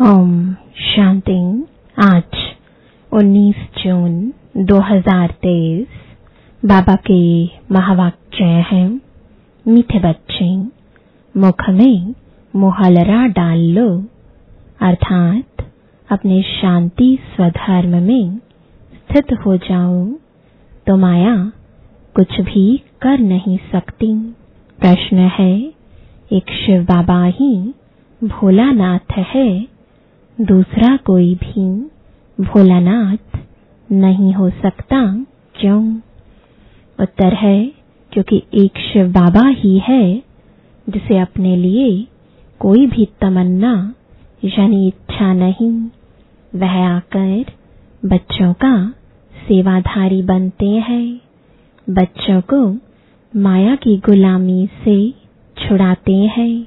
ओम शांति। आज 19 जून 2023 बाबा के महावाक्य हैं, मीठे बच्चे, मुख में मोहलरा डाल लो। अर्थात, अपने शांति स्वधर्म में स्थित हो जाओ तो माया कुछ भी कर नहीं सकती। प्रश्न है, एक शिव बाबा ही भोलानाथ है। दूसरा कोई भी भोलानाथ नहीं हो सकता। क्यों? उत्तर है, क्योंकि एक शिव बाबा ही है, जिसे अपने लिए कोई भी तमन्ना यानी इच्छा नहीं। वह आकर बच्चों का सेवाधारी बनते हैं। बच्चों को माया की गुलामी से छुड़ाते हैं।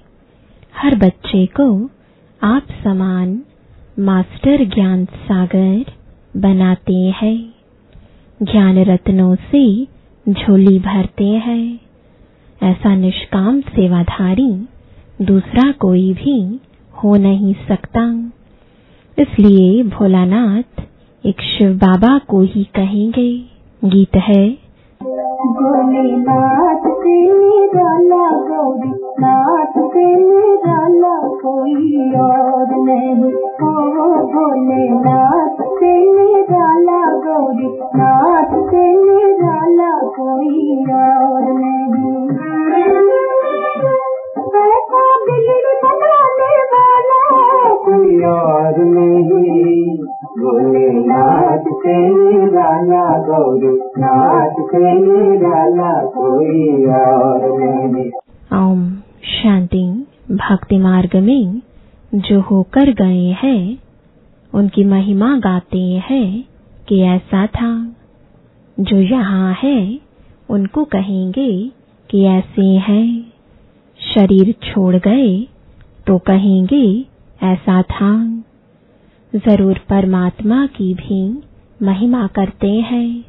हर बच्चे को आप समान मास्टर ज्ञान सागर बनाते हैं। ज्ञान रत्नों से झोली भरते हैं। ऐसा निष्काम सेवाधारी दूसरा कोई भी हो नहीं सकता। इसलिए भोलानाथ एक शिव बाबा को ही कहेंगे। गीत है भोलेनाथ से निराला गौरी नाथ से निराला, कोई और नहीं। भोलेनाथ से निराला गौरी नाथ से निराला, कोई और नहीं। कोई और गौरी ओम शांति भक्ति मार्ग में जो होकर गए हैं, उनकी महिमा गाते हैं कि ऐसा था। जो यहाँ है, उनको कहेंगे कि ऐसे हैं। शरीर छोड़ गए तो कहेंगे ऐसा था। ज़रूर परमात्मा की भी महिमा करते हैं।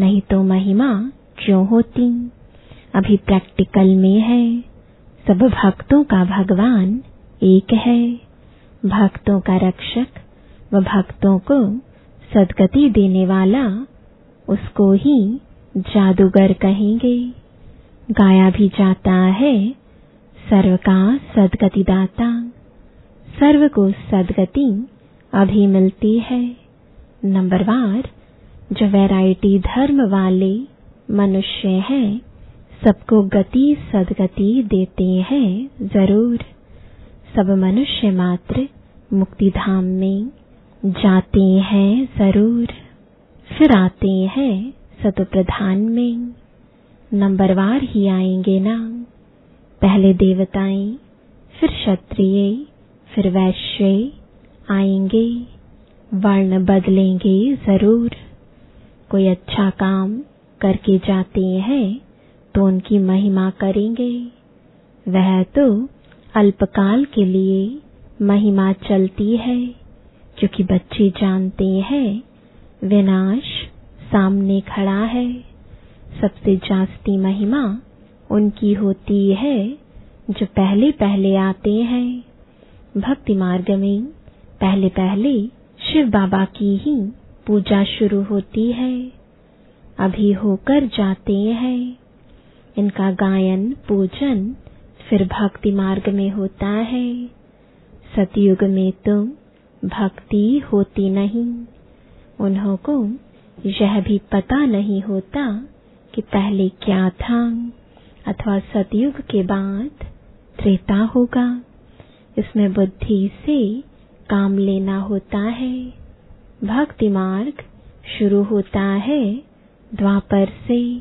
नहीं तो महिमा क्यों होती? अभी प्रैक्टिकल में है। सब भक्तों का भगवान एक है। भक्तों का रक्षक व भक्तों को सदगति देने वाला उसको ही जादूगर कहेंगे। गाया भी जाता है सर्व का सदगति दाता। सर्व को सदगति अभी मिलती है। नंबर नंबरवार जो वैरायटी धर्म वाले मनुष्य हैं, सबको गति सदगति देते हैं, ज़रूर। सब मनुष्य मात्र मुक्ति धाम में जाते हैं, ज़रूर। फिर आते हैं सतो प्रधान में नंबरवार ही आएँगे ना। पहले देवताएँ, फिर क्षत्रिय, फिर वैश्य आएँगे। वर्ण बदलेंगे ज़रूर। कोई अच्छा काम करके जाते हैं तो उनकी महिमा करेंगे। वह तो अल्पकाल के लिए महिमा चलती है क्योंकि बच्चे जानते हैं। विनाश सामने खड़ा है। सबसे जास्ती महिमा उनकी होती है, जो पहले पहले आते हैं। भक्ति मार्ग में पहले पहले शिव बाबा की ही पूजा शुरू होती है। अभी होकर जाते हैं। इनका गायन, पूजन फिर भक्ति मार्ग में होता है। सतयुग में तो भक्ति होती नहीं। उन्हों को यह भी पता नहीं होता कि पहले क्या था, अथवा सतयुग के बाद त्रेता होगा। इसमें बुद्धि से काम लेना होता है। भक्ति मार्ग शुरू होता है द्वापर से।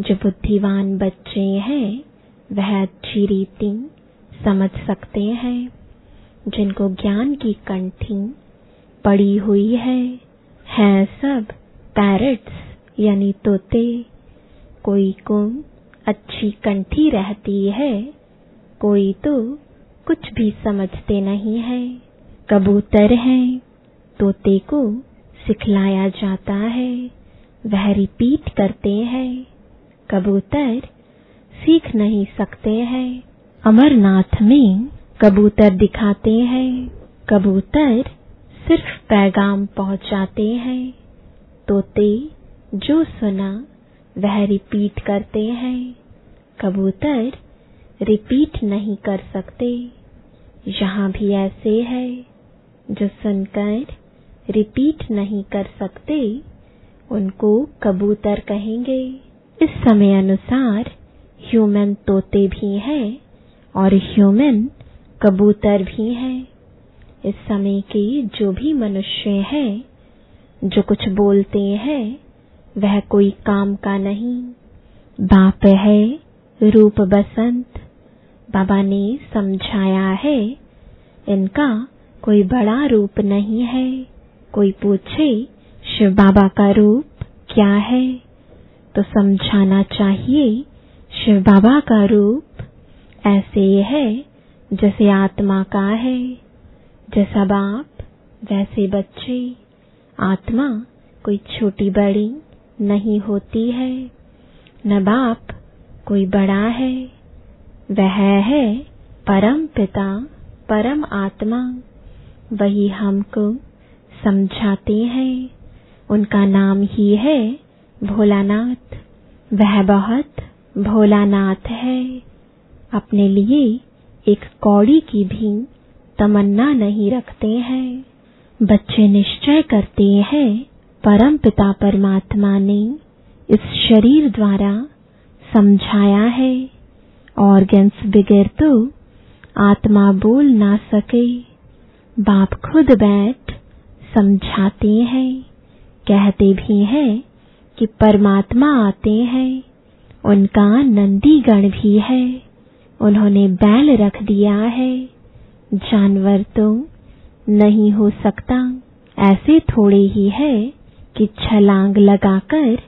जो बुद्धिमान बच्चे हैं, वह अच्छी रीति समझ सकते हैं। जिनको ज्ञान की कंठी पड़ी हुई है, हैं सब पैरट्स यानी तोते। कोई को अच्छी कंठी रहती है, कोई तो कुछ भी समझते नहीं है। कबूतर हैं तोते को सिखलाया जाता है, वह रिपीट करते हैं। कबूतर सीख नहीं सकते हैं। अमरनाथ में कबूतर दिखाते हैं। कबूतर सिर्फ़ पैगाम पहुंचाते हैं। तोते जो सुना, वह रिपीट करते हैं। कबूतर रिपीट नहीं कर सकते। यहाँ भी ऐसे है, जो सुनकर रिपीट नहीं कर सकते, उनको कबूतर कहेंगे। इस समय अनुसार ह्यूमन तोते भी हैं और ह्यूमन कबूतर भी हैं। इस समय के जो भी मनुष्य हैं, जो कुछ बोलते हैं, वह कोई काम का नहीं। बाप है रूप बसंत। बाबा ने समझाया है, इनका कोई बड़ा रूप नहीं है। कोई पूछे, शिव बाबा का रूप क्या है? तो समझाना चाहिए, शिव बाबा का रूप ऐसे है जैसे आत्मा का है, जैसा बाप वैसे बच्चे। आत्मा कोई छोटी बड़ी नहीं होती है, न बाप कोई बड़ा है। वह है परम पिता, परम आत्मा। वही हमको समझाते हैं। उनका नाम ही है भोलानाथ। वह बहुत भोलानाथ है। अपने लिए एक कौड़ी की भी तमन्ना नहीं रखते हैं। बच्चे निश्चय करते हैं, परम पिता परमात्मा ने इस शरीर द्वारा समझाया है। ऑर्गन्स बगैर तो आत्मा बोल ना सके। बाप खुद बैठ समझाते हैं, कहते भी हैं कि परमात्मा आते हैं, उनका नंदीगण भी है, उन्होंने बैल रख दिया है। जानवर तो नहीं हो सकता, ऐसे थोड़े ही है कि छलांग लगाकर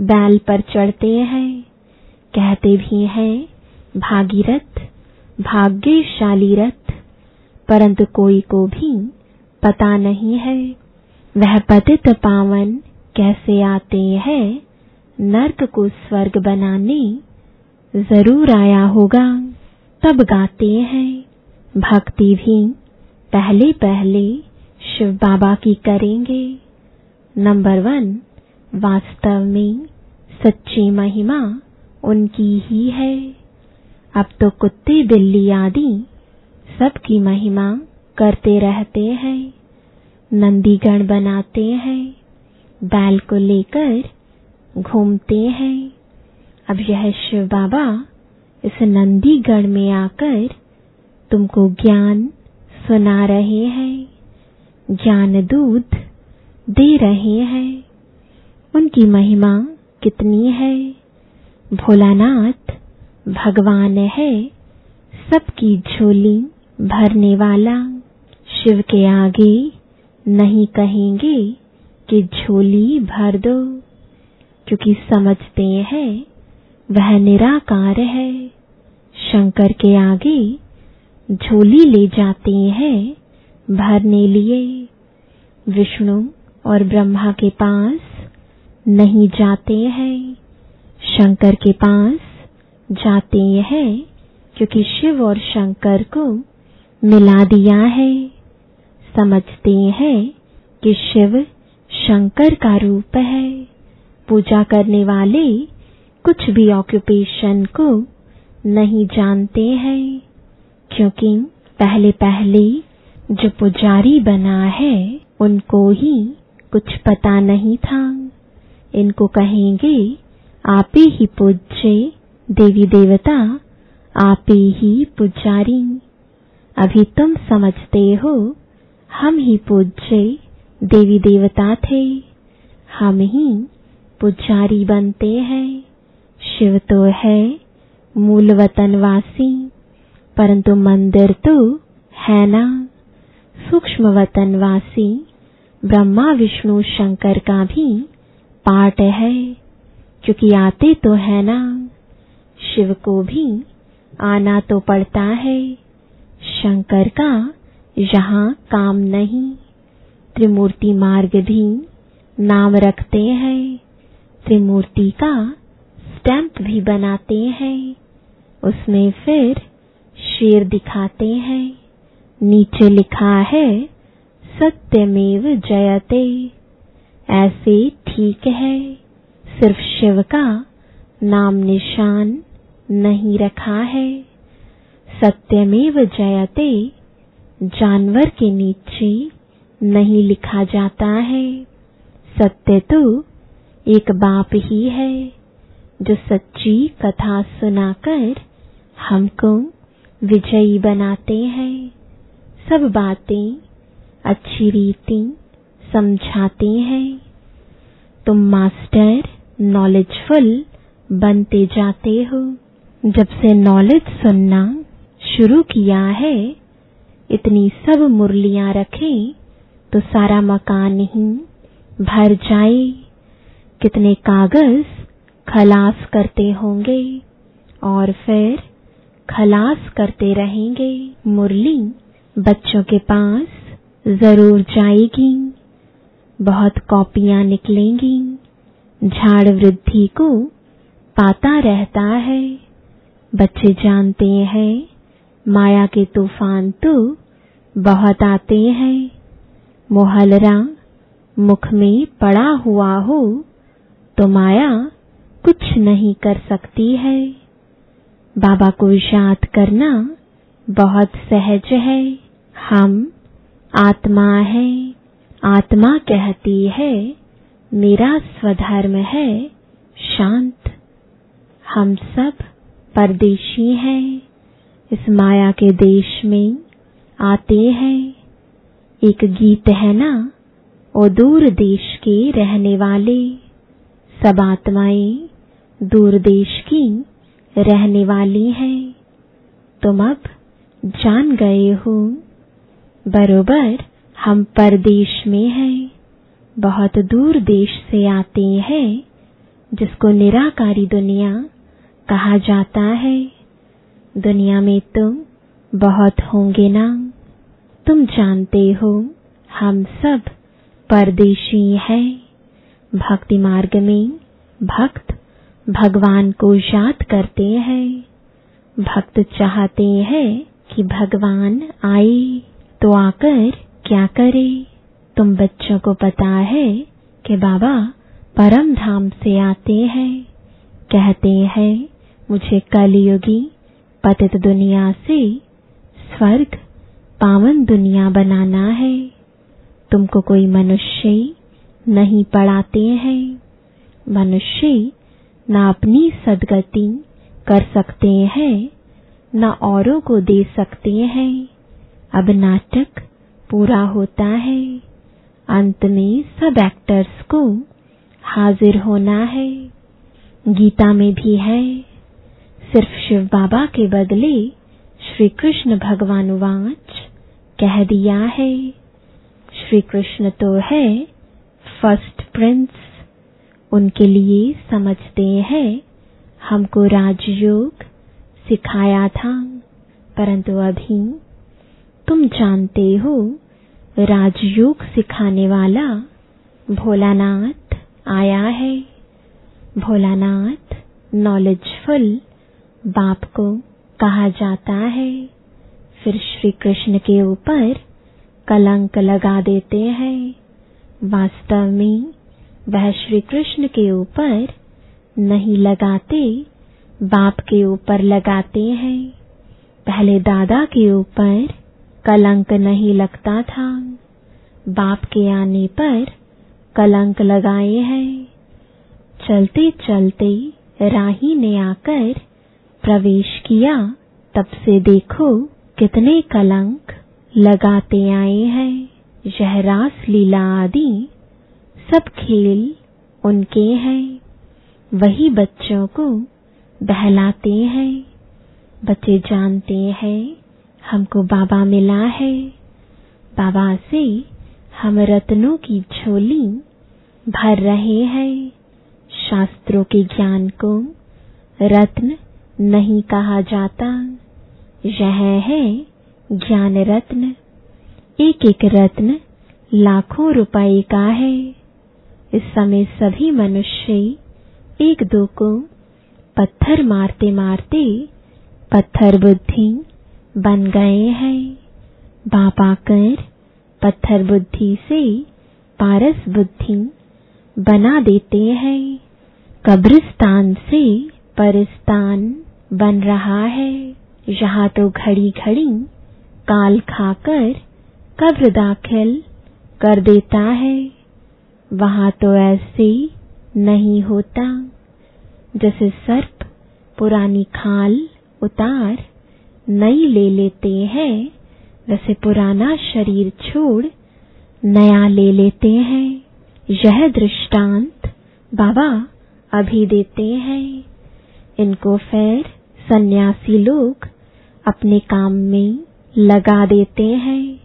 बैल पर चढ़ते हैं। कहते भी हैं, भागीरथ, भाग्यशाली रथ, परंतु कोई को भी पता नहीं है। वह पतित पावन कैसे आते हैं? नर्क को स्वर्ग बनाने ज़रूर आया होगा। तब गाते हैं। भक्ति भी पहले पहले शिव बाबा की करेंगे। नंबर वन, वास्तव में सच्ची महिमा उनकी ही है। अब तो कुत्ते बिल्ली आदि सबकी महिमा करते रहते हैं, नंदीगण बनाते हैं, बैल को लेकर घूमते हैं। अब यह शिव बाबा इस नंदीगण में आकर तुमको ज्ञान सुना रहे हैं, ज्ञान दूध दे रहे हैं। उनकी महिमा कितनी है? भोलानाथ भगवान है, सबकी झोली भरने वाला। शिव के आगे नहीं कहेंगे कि झोली भर दो, क्योंकि समझते हैं वह निराकार है। शंकर के आगे झोली ले जाते हैं भरने लिए। विष्णु और ब्रह्मा के पास नहीं जाते हैं। शंकर के पास जाते हैं क्योंकि शिव और शंकर को मिला दिया है। समझते हैं कि शिव शंकर का रूप है। पूजा करने वाले कुछ भी ऑक्यूपेशन को नहीं जानते हैं, क्योंकि पहले पहले जो पुजारी बना है, उनको ही कुछ पता नहीं था। इनको कहेंगे, आप ही पूज्य देवी देवता, आप ही पुजारी। अभी तुम समझते हो हम ही पूज्य देवी देवता थे। हम ही पुजारी बनते हैं। शिव तो है मूल वतन वासी, परंतु मंदिर तो है ना। सूक्ष्म वतनवासी ब्रह्मा, विष्णु, शंकर का भी पाठ है, क्योंकि आते तो है ना। शिव को भी आना तो पड़ता है। शंकर का यहाँ काम नहीं, त्रिमूर्ति मार्ग भी नाम रखते हैं। त्रिमूर्ति का स्टैंप भी बनाते हैं। उसमें फिर शेर दिखाते हैं। नीचे लिखा है, सत्यमेव जयते। ऐसे ठीक है, सिर्फ़ शिव का नाम निशान नहीं रखा है। सत्यमेव जयते जानवर के नीचे नहीं लिखा जाता है। सत्य तो एक बाप ही है, जो सच्ची कथा सुनाकर हमको विजयी बनाते हैं। सब बातें अच्छी रीति समझाते हैं। तुम मास्टर नॉलेजफुल बनते जाते हो। जब से नॉलेज सुनना शुरू किया है इतनी सब मुरलियाँ रखें तो सारा मकान ही भर जाए। कितने कागज़ खलास करते होंगे, और फिर खलास करते रहेंगे। मुरली बच्चों के पास ज़रूर जाएगी, बहुत कॉपियाँ निकलेंगी। झाड़ वृद्धि को पाता रहता है। बच्चे जानते हैं, माया के तूफ़ान तो बहुत आते हैं। मोहलरा मुख में पड़ा हुआ हो तो माया कुछ नहीं कर सकती है। बाबा को याद करना बहुत सहज है। हम आत्मा है। आत्मा कहती है, मेरा स्वधर्म है शांत। हम सब परदेशी हैं। इस माया के देश में आते हैं। एक गीत है ना? ओ दूर देश के रहने वाले। सब आत्माएँ दूर देश की रहने वाली हैं। तुम अब जान गए हो। बरोबर हम परदेश में हैं। बहुत दूर देश से आते हैं, जिसको निराकारी दुनिया कहा जाता है। दुनिया में तुम बहुत होंगे ना तुम जानते हो, हम सब परदेशी हैं। भक्ति मार्ग में भक्त भगवान को याद करते हैं। भक्त चाहते हैं कि भगवान आए तो आकर क्या करे? तुम बच्चों को पता है कि बाबा परम धाम से आते हैं। कहते हैं, मुझे कलयुगी, पतित दुनिया से स्वर्ग पावन दुनिया बनाना है। तुमको कोई मनुष्य नहीं पढ़ाते हैं। मनुष्य न अपनी सदगति कर सकते हैं, न औरों को दे सकते हैं। अब नाटक पूरा होता है। अंत में सब एक्टर्स को हाजिर होना है। गीता में भी है। सिर्फ़ शिव बाबा के बदले श्री कृष्ण भगवान वाच कह दिया है। श्री कृष्ण तो है फ़र्स्ट प्रिंस उनके लिए समझते हैं। हमको राजयोग सिखाया था। परंतु अभी तुम जानते हो, राजयोग सिखाने वाला भोलानाथ आया है। भोलानाथ नॉलेजफुल बाप को कहा जाता है। फिर श्री कृष्ण के ऊपर कलंक लगा देते हैं। वास्तव में वह श्री कृष्ण के ऊपर नहीं लगाते, बाप के ऊपर लगाते हैं। पहले दादा के ऊपर कलंक नहीं लगता था। बाप के आने पर कलंक लगाए हैं। चलते चलते राही ने आकर प्रवेश किया। तब से देखो कितने कलंक लगाते आए हैं यह रास लीला आदि, सब खेल उनके हैं। वही बच्चों को बहलाते हैं। बच्चे जानते हैं, हमको बाबा मिला है। बाबा से हम रत्नों की झोली भर रहे हैं। शास्त्रों के ज्ञान को रत्न नहीं कहा जाता। यह है ज्ञान रत्न एक एक रत्न लाखों रुपए का है। इस समय सभी मनुष्य एक दो को पत्थर मारते मारते पत्थर बुद्धि बन गए हैं। बाप आकर पत्थर बुद्धि से पारस बुद्धि बना देते हैं। कब्रिस्तान से परिस्तान बन रहा है। यहाँ तो घड़ी घड़ी, काल खाकर, कब्र दाखिल कर देता है। वहाँ तो ऐसे नहीं होता जैसे सर्प पुरानी खाल उतार नई ले लेते हैं, वैसे पुराना शरीर छोड़ नया ले लेते हैं। यह दृष्टांत बाबा अभी देते हैं। इनको फिर सन्यासी लोग अपने काम में लगा देते हैं।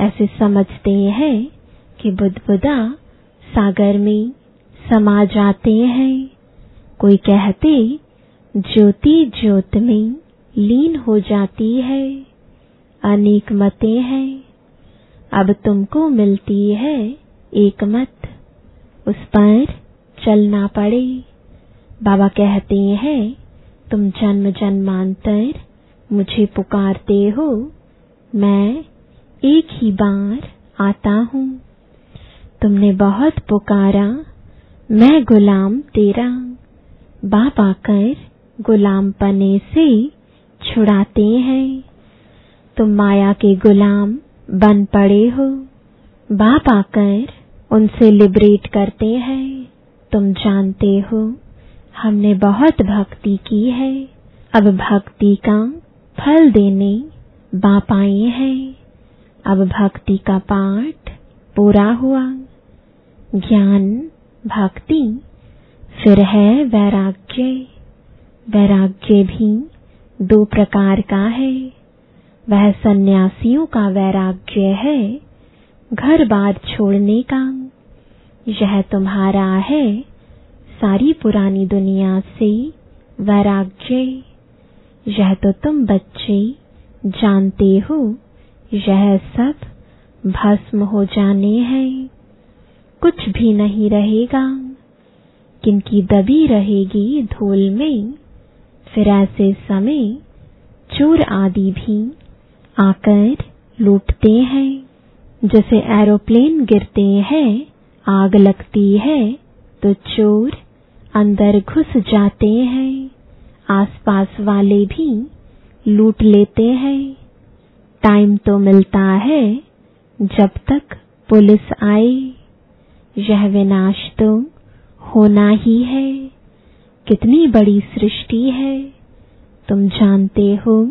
ऐसे समझते हैं कि बुदबुदा सागर में समा जाते हैं। कोई कहते, ज्योति ज्योत में लीन हो जाती है। अनेक मतें हैं। अब तुमको मिलती है एक मत। उस पर चलना पड़े। बाबा कहते हैं तुम जन्म जन्मांतर मुझे पुकारते हो, मैं एक ही बार आता हूँ। तुमने बहुत पुकारा, मैं गुलाम तेरा। बाप आकर गुलाम पने से छुड़ाते हैं। तुम माया के गुलाम बन पड़े हो। बाप आकर उनसे लिबरेट करते हैं। तुम जानते हो हमने बहुत भक्ति की है। अब भक्ति का फल देने बाप आए हैं। अब भक्ति का पाठ पूरा हुआ। ज्ञान, भक्ति, फिर है वैराग्य। वैराग्य भी दो प्रकार का है। वह सन्यासियों का वैराग्य है घर बार छोड़ने का। यह तुम्हारा है सारी पुरानी दुनिया से वैराग्य, यह तो तुम बच्चे जानते हो, यह सब भस्म हो जाने हैं। कुछ भी नहीं रहेगा, किनकी दबी रहेगी धूल में, फिर ऐसे समय चोर आदि भी आकर लूटते हैं, जैसे एरोप्लेन गिरते हैं, आग लगती है तो चोर अंदर घुस जाते हैं। आसपास वाले भी लूट लेते हैं। टाइम तो मिलता है जब तक पुलिस आए। यह विनाश तो होना ही है। कितनी बड़ी सृष्टि है। तुम जानते हो,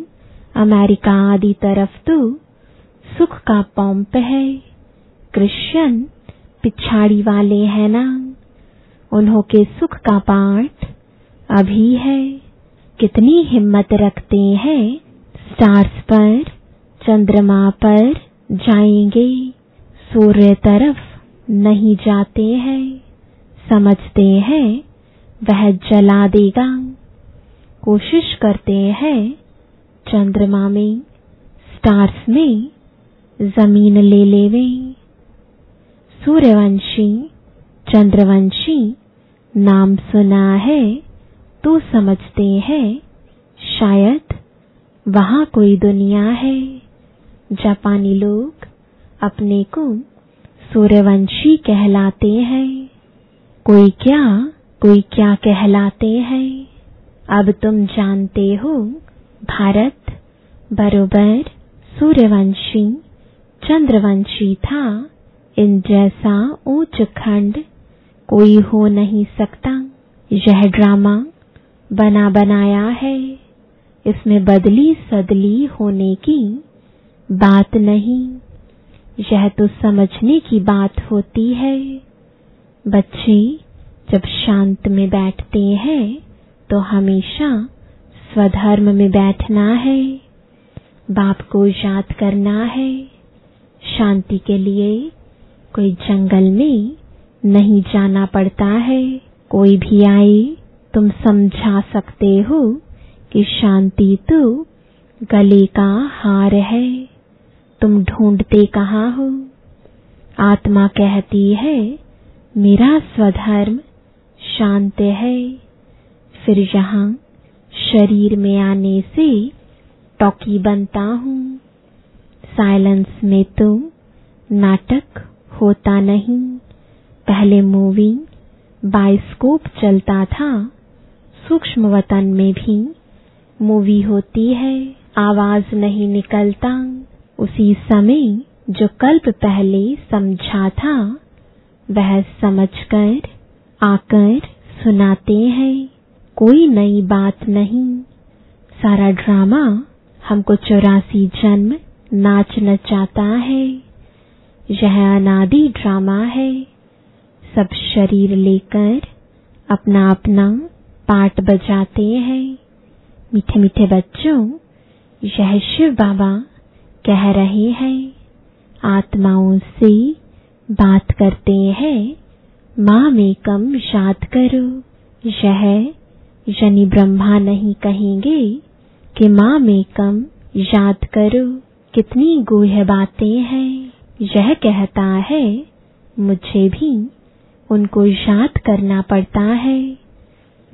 अमेरिका आदि तरफ़ तो सुख का पंप है। क्रिश्चियन पिछाड़ी वाले हैं ना। उन्हों के सुख का पाठ अभी है। कितनी हिम्मत रखते हैं स्टार्स पर, चंद्रमा पर जाएँगे। सूर्य तरफ़ नहीं जाते हैं। समझते हैं, वह जला देगा। कोशिश करते हैं, चंद्रमा में स्टार्स में ज़मीन ले लेवे। सूर्यवंशी, चंद्रवंशी नाम सुना है तो समझते हैं, शायद वहाँ कोई दुनिया है। जापानी लोग अपने को सूर्यवंशी कहलाते हैं। कोई क्या कोई क्या कहलाते हैं। अब तुम जानते हो, भारत बरोबर सूर्यवंशी, चंद्रवंशी था, इन जैसा ऊंच खंड कोई हो नहीं सकता। यह ड्रामा बना बनाया है। इसमें बदली सदली होने की बात नहीं। यह तो समझने की बात होती है। बच्चे जब शांत में बैठते हैं तो हमेशा स्वधर्म में बैठना है। बाप को याद करना है। शांति के लिए कोई जंगल में नहीं जाना पड़ता है। कोई भी आए, तुम समझा सकते हो कि शांति तो गले का हार है। तुम ढूंढते कहाँ हो? आत्मा कहती है, मेरा स्वधर्म शांत है। फिर यहाँ शरीर में आने से टॉकी बनता हूँ। साइलेंस में तो नाटक होता नहीं। पहले मूवी बाइस्कोप चलता था, सूक्ष्म वतन में भी। मूवी होती है, आवाज़ नहीं निकलता। उसी समय जो कल्प पहले समझा था, वह समझकर, आकर सुनाते हैं, कोई नई बात नहीं। सारा ड्रामा हमको चौरासी जन्म नाच नचाता है। यह अनादि ड्रामा है। सब शरीर लेकर अपना अपना पाठ बजाते हैं। मीठे मीठे बच्चों, यह शिव बाबा कह रहे हैं। आत्माओं से बात करते हैं। माँ में कम याद करो। यह यानी ब्रह्मा नहीं कहेंगे कि माँ में कम याद करो। कितनी गुह बातें हैं। यह कहता है, मुझे भी उनको याद करना पड़ता है।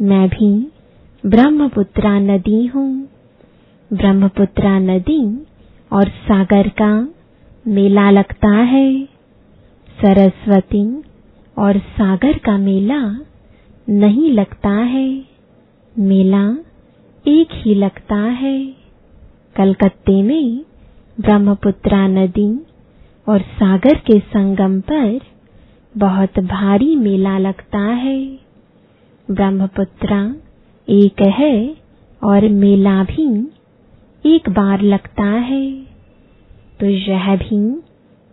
मैं भी ब्रह्मपुत्रा नदी हूँ। ब्रह्मपुत्रा नदी और सागर का मेला लगता है। सरस्वती और सागर का मेला नहीं लगता है। मेला एक ही लगता है। कलकत्ते में ब्रह्मपुत्रा नदी और सागर के संगम पर बहुत भारी मेला लगता है। ब्रह्मपुत्रा, एक है और मेला भी एक बार लगता है। तो यह भी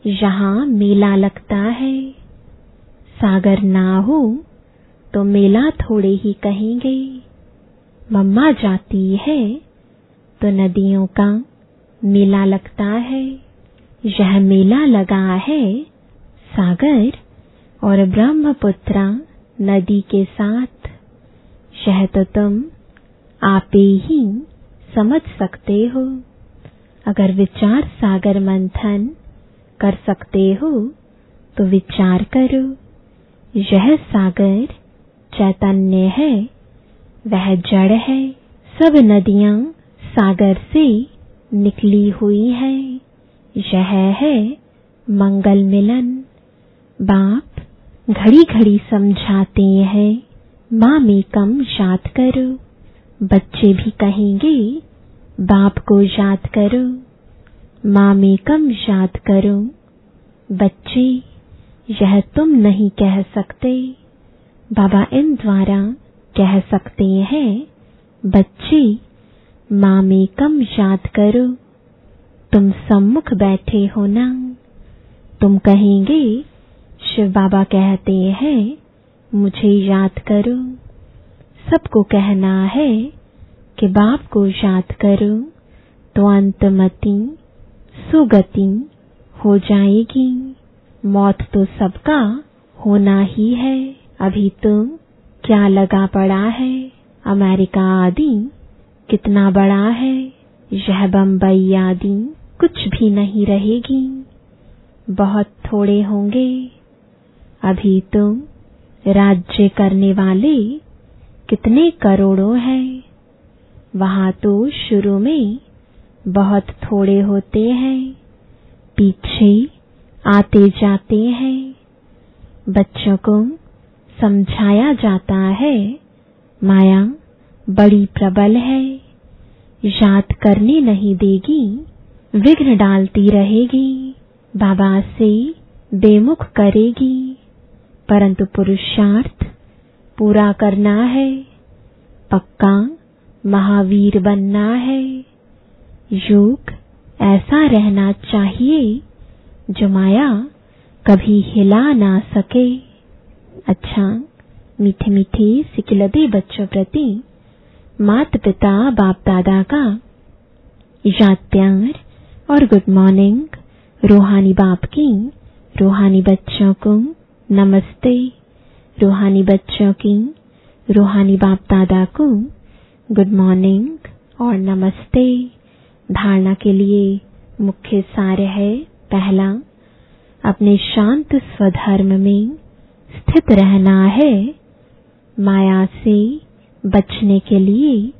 यहाँ मेला लगता है। सागर ना हो तो मेला थोड़े ही कहेंगे। मम्मा जाती है तो नदियों का मेला लगता है। यह मेला लगा है सागर और ब्रह्मपुत्रा नदी के साथ। यह तो तुम आपे ही समझ सकते हो। अगर विचार सागर मंथन कर सकते हो तो विचार करो। यह सागर चैतन्य है, वह जड़ है। सब नदियाँ सागर से निकली हुई है। यह है मंगल मिलन बाप घड़ी घड़ी समझाते हैं, माँ में कम याद करो। बच्चे भी कहेंगे, बाप को याद करो। माँ में कम याद करो। बच्चे, यह तुम नहीं कह सकते। बाबा इन द्वारा कह सकते हैं, बच्चे, माँ में कम याद करो। तुम सम्मुख बैठे हो ना। तुम कहेंगे शिव बाबा कहते हैं, मुझे याद करो। सबको कहना है कि बाप को याद करो तो अंतमति, सुगति हो जाएगी। मौत तो सबका होना ही है। अभी तो क्या लगा पड़ा है? अमेरिका आदि कितना बड़ा है? यह बम्बई आदि कुछ भी नहीं रहेगी। बहुत थोड़े होंगे। अभी तो राज्य करने वाले कितने करोड़ों हैं? वहाँ तो शुरू में बहुत थोड़े होते हैं, पीछे आते जाते हैं। बच्चों को समझाया जाता है, माया बड़ी प्रबल है, याद करने नहीं देगी, विघ्न डालती रहेगी, बाबा से बेमुख करेगी। परंतु पुरुषार्थ पूरा करना है। पक्का महावीर बनना है। योग ऐसा रहना चाहिए जो माया कभी हिला ना सके। अच्छा मीठे मीठे सिकिलदे बच्चों प्रति माता पिता बाप दादा का याद प्यार और गुड मॉर्निंग रूहानी बाप की, रूहानी बच्चों को नमस्ते। रूहानी बच्चों की, रूहानी बाप दादा को गुड मॉर्निंग और नमस्ते। धारणा के लिए मुख्य सार है, पहला, अपने शांत स्वधर्म में स्थित रहना है। माया से बचने के लिए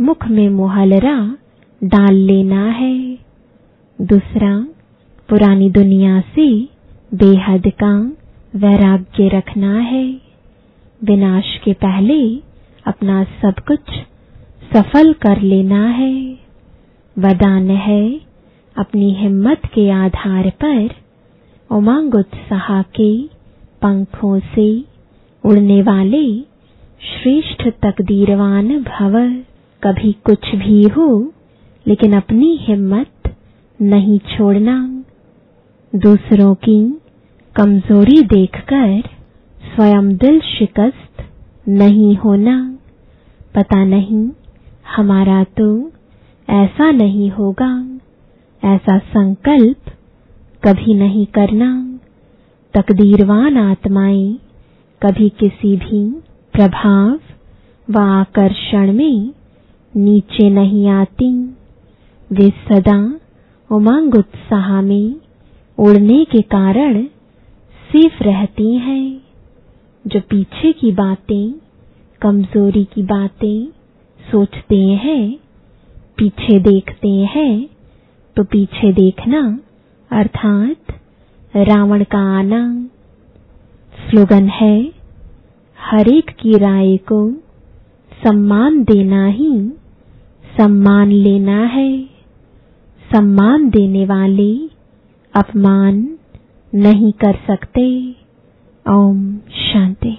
मुख में मुहलरा डाल लेना है। दूसरा, पुरानी दुनिया से बेहद का वैराग्य रखना है। विनाश के पहले अपना सब कुछ सफल कर लेना है। वदान है अपनी हिम्मत के आधार पर उमंग उत्साह के पंखों से उड़ने वाले श्रेष्ठ तकदीरवान भव कभी कुछ भी हो, लेकिन अपनी हिम्मत नहीं छोड़ना। दूसरों की कमज़ोरी देखकर स्वयं दिल शिकस्त नहीं होना। पता नहीं, हमारा तो ऐसा नहीं होगा। ऐसा संकल्प कभी नहीं करना। तकदीरवान आत्माएँ कभी किसी भी प्रभाव व आकर्षण में नीचे नहीं आती। वे सदा उमंग उत्साह में उड़ने के कारण सिर्फ़ रहती हैं, जो पीछे की बातें, कमज़ोरी की बातें सोचते हैं, पीछे देखते हैं तो पीछे देखना, अर्थात रावण का आना। स्लोगन है, हर एक की राय को सम्मान देना ही सम्मान लेना है। सम्मान देने वाले अपमान नहीं कर सकते। ओम शांति।